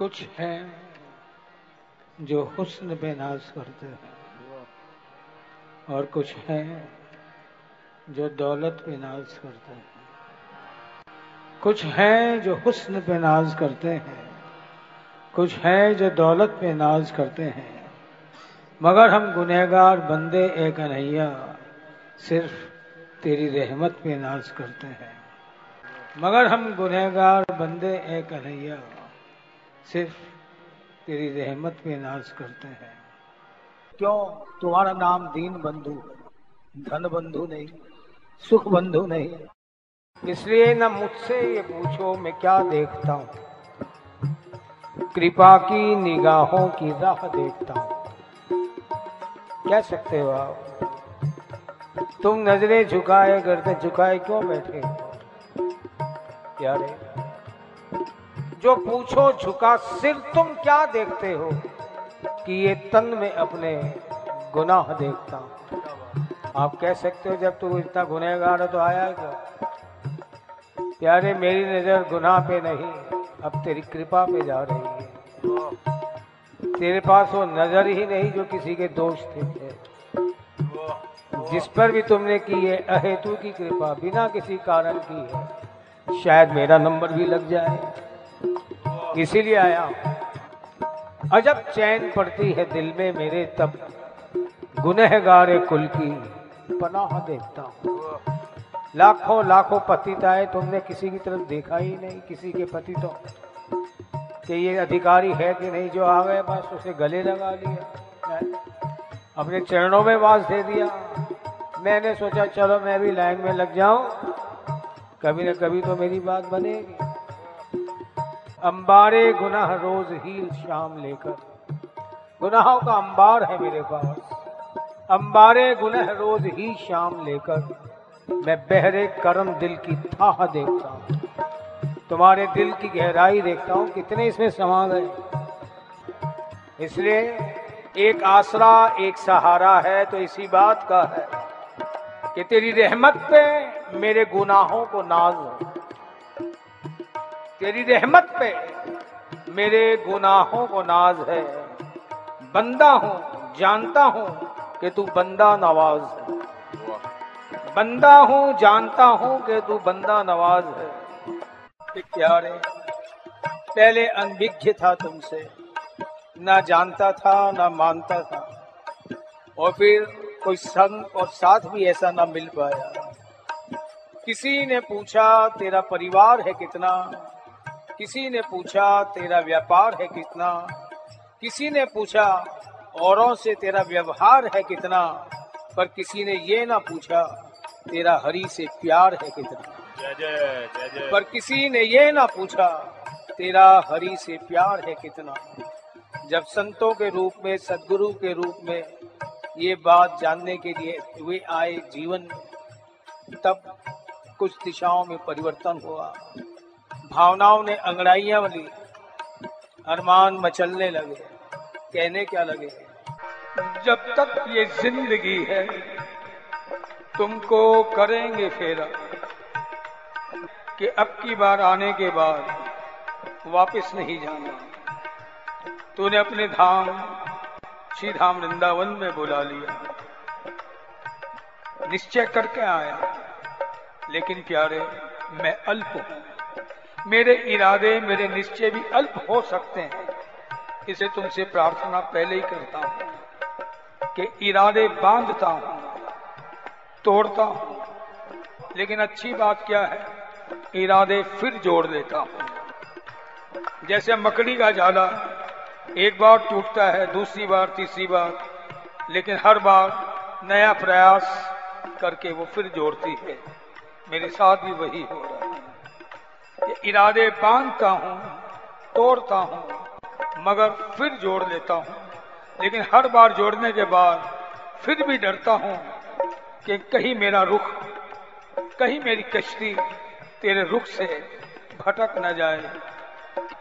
कुछ हैं जो हुस्न पे नाज करते हैं और कुछ हैं जो दौलत पे नाज करते हैं। कुछ हैं जो हुस्न पे नाज करते हैं, कुछ हैं जो दौलत पे नाज करते हैं। मगर हम गुनहगार बंदे एक कन्हैया, सिर्फ़ तेरी रहमत पे नाज करते हैं। मगर हम गुनहगार बंदे एक कन्हैया सिर्फ़ तेरी रहमत पे नाज करते हैं। क्यों? तुम्हारा नाम दीन बंधु धन बंधु नहीं सुख बंधु नहीं। इसलिए न मुझसे ये पूछो मैं क्या देखता हूँ? कृपा की निगाहों की राह देखता हूँ। कह सकते हो आप? तुम नज़रें झुकाए करते झुकाए क्यों बैठे यारे जो पूछो झुका सिर, तुम क्या देखते हो? कि ये तन में अपने गुनाह देखता। आप कह सकते हो, जब तू इतना गुनहगार है तो आया क्या? प्यारे, मेरी नज़र गुनाह पे नहीं, अब तेरी कृपा पे जा रही है। तेरे पास वो नज़र ही नहीं जो किसी के दोष थे। जिस पर भी तुमने की है, अहेतु की कृपा, बिना किसी कारण की है। शायद मेरा नंबर भी लग जाए। इसीलिए आया अजब चैन पड़ती है दिल में मेरे, तब गुनहगार कुल की पनाह देखता हूँ। लाखों लाखों पतिताएँ तुमने किसी की तरफ़ देखा ही नहीं, किसी के पति तो कि ये अधिकारी है कि नहीं जो आ गए, बस उसे गले लगा लिया अपने चरणों में वास दे दिया। मैंने सोचा, चलो मैं भी लाइन में लग जाऊँ, कभी न कभी तो मेरी बात बनेगी। अंबारे गुनाह रोज ही शाम लेकर। गुनाहों का अंबार है मेरे पास। अंबारे गुनह रोज ही शाम लेकर। मैं बहरे करम दिल की थाह देखता हूँ। तुम्हारे दिल की गहराई देखता हूँ, कितने इसमें समा गए इसलिए एक आसरा, एक सहारा है तो इसी बात का है कि तेरी रहमत पे मेरे गुनाहों को नाज है तेरी रहमत पे मेरे गुनाहों को नाज है। बंदा हूँ, जानता हूँ कि तू बंदा नवाज़ है। बंदा हूँ, जानता हूँ कि तू बंदा नवाज़ है। प्यारे, पहले अनभिज्ञ था तुमसे। ना जानता था, ना मानता था। और फिर कोई संग और साथ भी ऐसा ना मिल पाया। किसी ने पूछा, तेरा परिवार है कितना? किसी ने पूछा तेरा व्यापार है कितना? किसी ने पूछा औरों से तेरा व्यवहार है कितना? पर किसी ने ये ना पूछा तेरा हरि से प्यार है कितना? जय जय पर किसी ने ये ना पूछा तेरा हरि से प्यार है कितना? जब संतों के रूप में सदगुरु के रूप में ये बात जानने के लिए वे आए जीवन तब कुछ दिशाओं में परिवर्तन हुआ। भावनाओं ने अंगड़ाइयाँ ली अरमान मचलने लगे। कहने क्या लगे? जब तक ये ज़िंदगी है, तुमको करेंगे फेरा कि अब की बार आने के बाद वापस नहीं जाना। तूने अपने धाम श्री धाम वृंदावन में बुला लिया। निश्चय करके आया, लेकिन प्यारे, मैं अल्प हूँ। मेरे इरादे, मेरे निश्चय भी अल्प हो सकते हैं। इसे तुमसे प्रार्थना पहले ही करता हूँ कि इरादे बांधता हूँ, तोड़ता हूँ। लेकिन अच्छी बात क्या है, इरादे फिर जोड़ देता हूँ। जैसे मकड़ी का जाला एक बार टूटता है, दूसरी बार, तीसरी बार, लेकिन हर बार नया प्रयास करके वो फिर जोड़ती है। मेरे साथ भी वही हो। इरादे बांधता हूँ, तोड़ता हूँ, मगर फिर जोड़ लेता हूँ। लेकिन हर बार जोड़ने के बाद फिर भी डरता हूँ कि कहीं मेरा रुख, कहीं मेरी कश्ती तेरे रुख से भटक न जाए।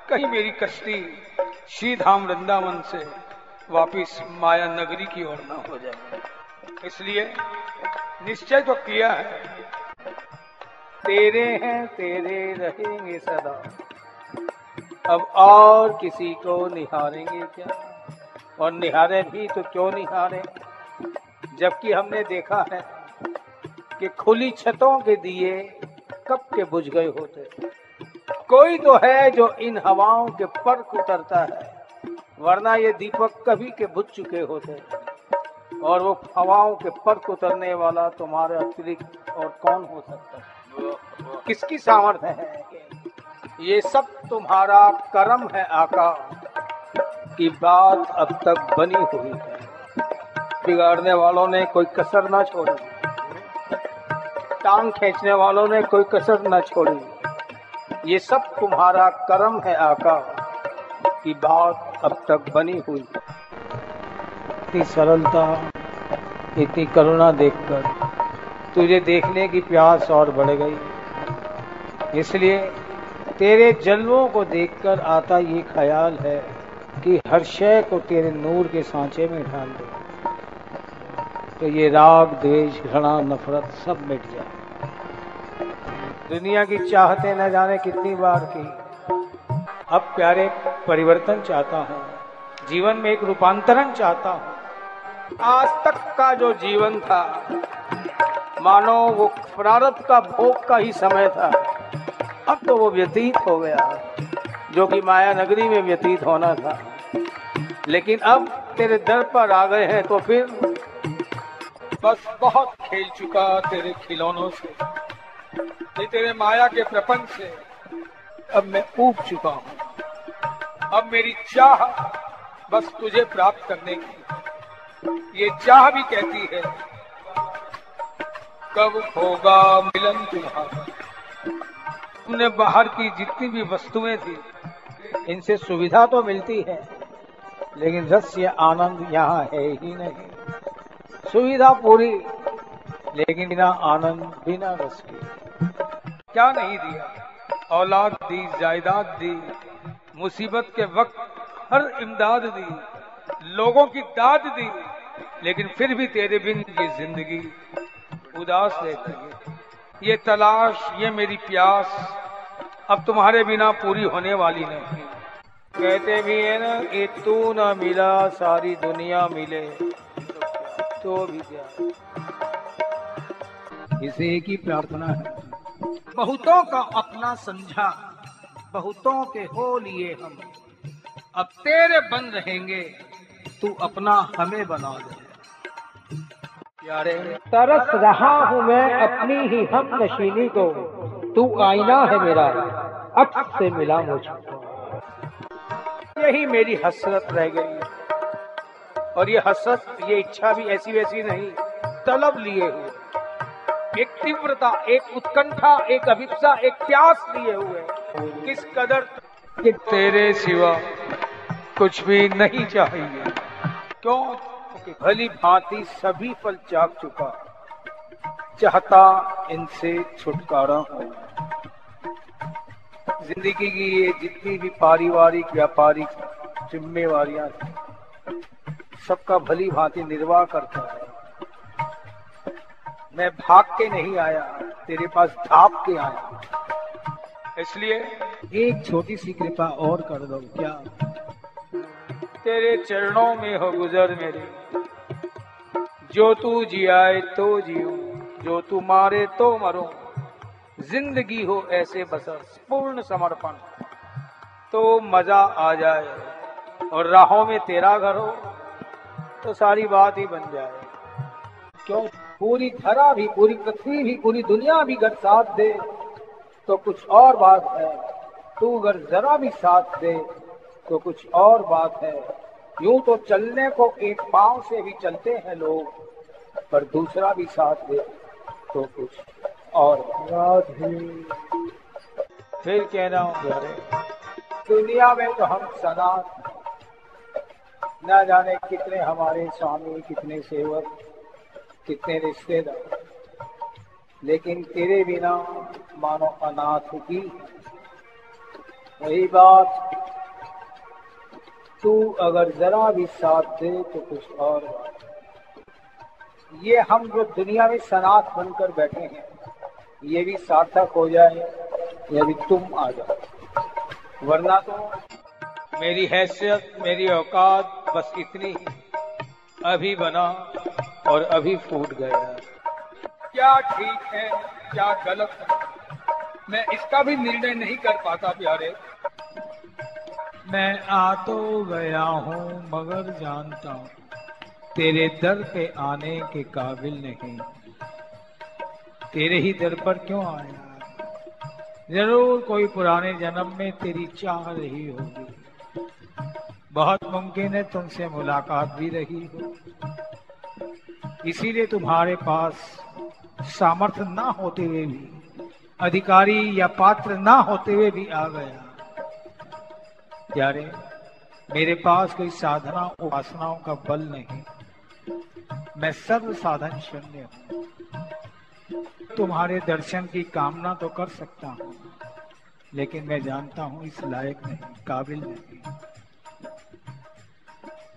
कहीं मेरी कश्ती श्री धाम वृंदावन से वापिस माया नगरी की ओर न हो जाए। इसलिए निश्चय तो किया है तेरे हैं, तेरे रहेंगे सदा। अब और किसी को निहारेंगे क्या? और निहारे भी तो क्यों निहारे? जबकि हमने देखा है कि खुली छतों के दिए कब के बुझ गए होते। कोई तो है जो इन हवाओं के पर उतरता है, वरना ये दीपक कभी के बुझ चुके होते। और वो हवाओं के पर उतरने वाला तुम्हारे अतिरिक्त और कौन हो सकता है? किसकी सामर्थ्य है? ये सब तुम्हारा कर्म है आका, की बात अब तक बनी हुई है। बिगाड़ने वालों ने कोई कसर ना छोड़ी। टांग खींचने वालों ने कोई कसर न छोड़ी। ये सब तुम्हारा कर्म है आका, की बात अब तक बनी हुई इतनी सरलता इतनी करुणा देखकर। तुझे देखने की प्यास और बढ़ गई। इसलिए तेरे जलवों को देखकर आता ये ख्याल है कि हर शय को तेरे नूर के सांचे में ढाल दे। तो ये राग द्वेष घृणा, नफरत सब मिट जाए। दुनिया की चाहते न जाने कितनी बार की। अब प्यारे परिवर्तन चाहता हूँ। जीवन में एक रूपांतरण चाहता हूँ। आज तक का जो जीवन था मानो वो प्रारब्ध का भोग का ही समय था। अब तो वो व्यतीत हो गया, जो कि माया नगरी में व्यतीत होना था। लेकिन अब तेरे दर पर आ गए हैं तो फिर बस बहुत खेल चुका तेरे खिलौनों से तेरे माया के प्रपंच से। अब मैं ऊब चुका हूँ। अब मेरी चाह बस तुझे प्राप्त करने की, ये चाह भी कहती है कब होगा मिलन तुम्हारा? तुमने बाहर की जितनी भी वस्तुएँ थी, इनसे सुविधा तो मिलती है, लेकिन रस या आनंद यहाँ है ही नहीं। सुविधा पूरी, लेकिन बिना आनंद, बिना रस के क्या नहीं दिया? औलाद दी, जायदाद दी, मुसीबत के वक्त हर इमदाद दी, लोगों की दाद दी, लेकिन फिर भी तेरे बिन ये ज़िंदगी उदास रहती है। ये तलाश ये मेरी प्यास अब तुम्हारे बिना पूरी होने वाली नहीं। कहते भी है ना कि तू ना मिला सारी दुनिया मिले तो भी क्या। इसे एक ही प्रार्थना है। बहुतों का अपना समझा बहुतों के हो लिए हम। अब तेरे बन रहेंगे तू अपना हमें बना दे। तरस रहा हूँ मैं अपनी ही हम नशीनी को। तू आईना है मेरा अब से मिला मुझको यही मेरी हसरत रह गई है। और ये हसरत ये इच्छा भी ऐसी वैसी नहीं तलब लिए हुए। एक तीव्रता एक उत्कंठा एक अभिप्सा एक प्यास लिए हुए। किस कदर कि तेरे सिवा कुछ भी नहीं चाहिए। क्यों? भली भांति सभी फल चाक चुका। चाहता इनसे छुटकारा हो। ज़िंदगी की ये जितनी भी पारिवारिक व्यापारिक जिम्मेवारियाँ सबका भली भांति निर्वाह करता है। मैं भाग के नहीं आया तेरे पास धाप के आया। इसलिए एक छोटी सी कृपा और कर दो क्या? तेरे चरणों में हो गुजर मेरे। जो तू जियाए तो जियो, जो तू मारे तो मरो। ज़िंदगी हो ऐसे बसर, पूर्ण समर्पण। तो मज़ा आ जाए और राहों में तेरा घर हो तो सारी बात ही बन जाए। क्यों? पूरी धरा भी, पूरी पृथ्वी भी, पूरी दुनिया भी अगर साथ दे तो कुछ और बात है। तू अगर जरा भी साथ दे तो कुछ और बात है। यूँ तो चलने को एक पाँव से भी चलते हैं लोग पर दूसरा भी साथ दे तो कुछ और। फिर कह रहा हूँ दुनिया में तो हम सदा न जाने कितने हमारे स्वामी कितने सेवक कितने रिश्तेदार। लेकिन तेरे बिना मानो अनाथ की वही बात तू अगर जरा भी साथ दे तो कुछ और ये हम जो दुनिया में सनात बनकर बैठे हैं, ये भी सार्थक हो जाए, या भी तुम आ जाओ। वरना तो मेरी हैसियत, मेरी औकात बस इतनी अभी बना और अभी फूट गया। क्या ठीक है, क्या गलत है? मैं इसका भी निर्णय नहीं कर पाता, प्यारे। मैं आ तो गया हूँ, मगर जानता हूँ, तेरे दर पे आने के काबिल नहीं। तेरे ही दर पर क्यों आया ज़रूर कोई पुराने जन्म में तेरी चाह रही होगी। बहुत मुमकिन है तुमसे मुलाकात भी रही हो। इसीलिए तुम्हारे पास सामर्थ्य ना होते हुए भी, अधिकारी या पात्र ना होते हुए भी आ गया। प्यारे, मेरे पास कोई साधना, उपासनाओं का बल नहीं। मैं सर्व साधन शून्य हूँ। तुम्हारे दर्शन की कामना तो कर सकता हूँ, लेकिन मैं जानता हूँ इस लायक नहीं, काबिल नहीं।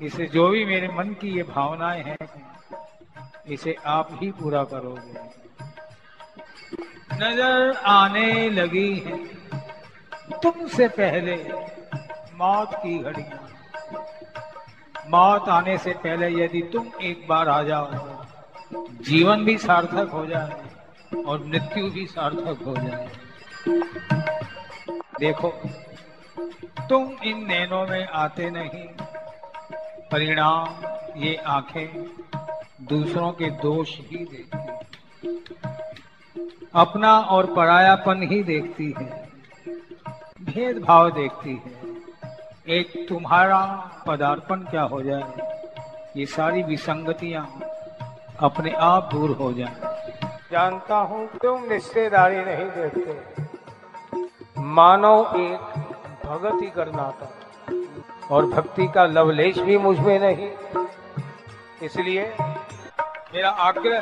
इसे जो भी मेरे मन की ये भावनाएँ हैं, इसे आप ही पूरा करोगे। नज़र आने लगी है तुमसे पहले। मौत की घड़ियाँ। मौत आने से पहले यदि तुम एक बार आ जाओ, जीवन भी सार्थक हो जाए और मृत्यु भी सार्थक हो जाए। देखो, तुम इन नैनों में आते नहीं। परिणाम ये आँखें दूसरों के दोष ही देखती अपना और परायापन ही देखती है। भेदभाव देखती है। एक तुम्हारा पदार्पण क्या हो जाए? ये सारी विसंगतियाँ अपने आप दूर हो जाए। जानता हूँ तुम रिश्तेदारी नहीं देखते। मानव एक भगत ही करना था और भक्ति का लवलेश भी मुझमें नहीं। इसलिए मेरा आग्रह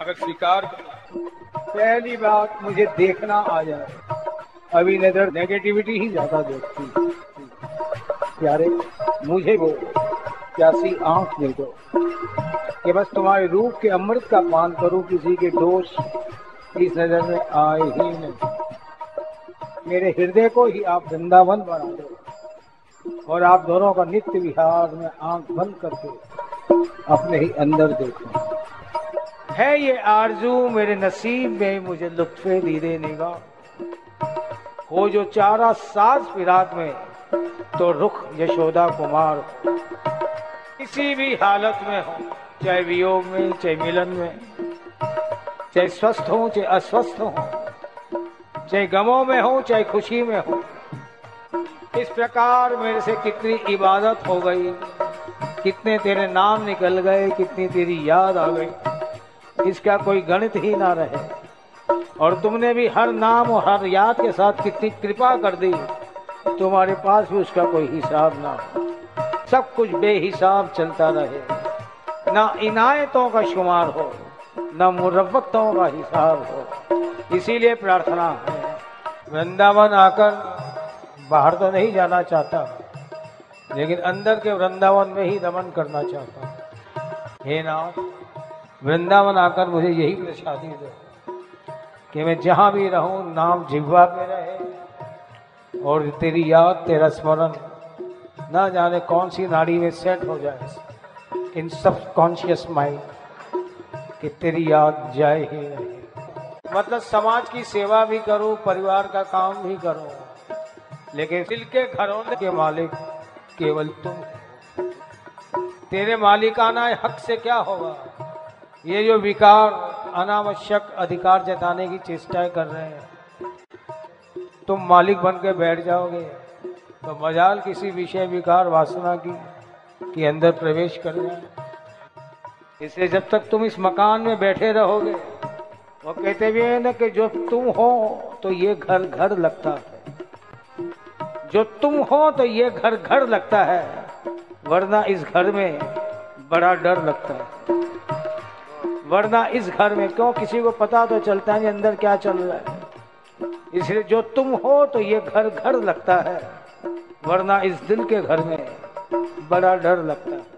अगर स्वीकार पहली बात मुझे देखना आ जाए। अभी नज़र नेगेटिविटी ही ज़्यादा देखती प्यारे, मुझे वो प्यासी आँख दे दो, कि बस तुम्हारे रूप के अमृत का पान करूँ, किसी के दोष इस नज़र में आए ही नहीं। मेरे हृदय को ही आप वृंदावन बना दो, और आप दोनों का नित्य विहार में आँख बंद करके अपने ही अंदर देखो। है ये आरज़ू, मेरे नसीब में मुझे लुत्फे दीदे निगाह हो जो चारा साज फिराक में तो रुख यशोदा कुमार। किसी भी हालत में हो, चाहे वियोग में, चाहे मिलन में, चाहे स्वस्थ हो, चाहे अस्वस्थ हो, चाहे गमों में हो, चाहे खुशी में हो, इस प्रकार मेरे से कितनी इबादत हो गई, कितने तेरे नाम निकल गए, कितनी तेरी याद आ गई। इसका कोई गणित ही ना रहे। और तुमने भी हर नाम और हर याद के साथ कितनी कृपा कर दी। तुम्हारे पास भी उसका कोई हिसाब ना हो। सब कुछ बेहिसाब चलता रहे। ना इनायतों का शुमार हो, ना मुरवतों का हिसाब हो। इसीलिए प्रार्थना है, वृंदावन आकर बाहर तो नहीं जाना चाहता, लेकिन अंदर के वृंदावन में ही रमन करना चाहता हूँ नाथ, वृंदावन आकर मुझे यही प्रसादी दो, कि मैं जहाँ भी रहूँ, नाम जिह्वा पे रहे और तेरी याद, तेरा स्मरण। ना जाने कौन सी नाड़ी में सेट हो जाए। इन सब कॉन्शियस माइंड कि तेरी याद जाए ही नहीं। मतलब समाज की सेवा भी करूँ, परिवार का काम भी करूँ। लेकिन दिल के घरों के मालिक केवल तुम तेरे मालिकाना हक से क्या होगा? ये जो विकार, अनावश्यक अधिकार जताने की चेष्टाएँ कर रहे हैं तुम मालिक बन के बैठ जाओगे। तो मजाल किसी विषय विकार वासना की, के अंदर प्रवेश कर जाए। इसलिए जब तक तुम इस मकान में बैठे रहोगे, वो कहते भी है ना कि जो तुम हो तो ये घर घर लगता है। जो तुम हो तो ये घर घर लगता है, वरना इस घर में बड़ा डर लगता है। वरना इस घर में क्यों? किसी को पता तो चलता है अंदर क्या चल रहा है। इसलिए जो तुम हो तो ये घर घर लगता है, वरना इस दिल के घर में बड़ा डर लगता है।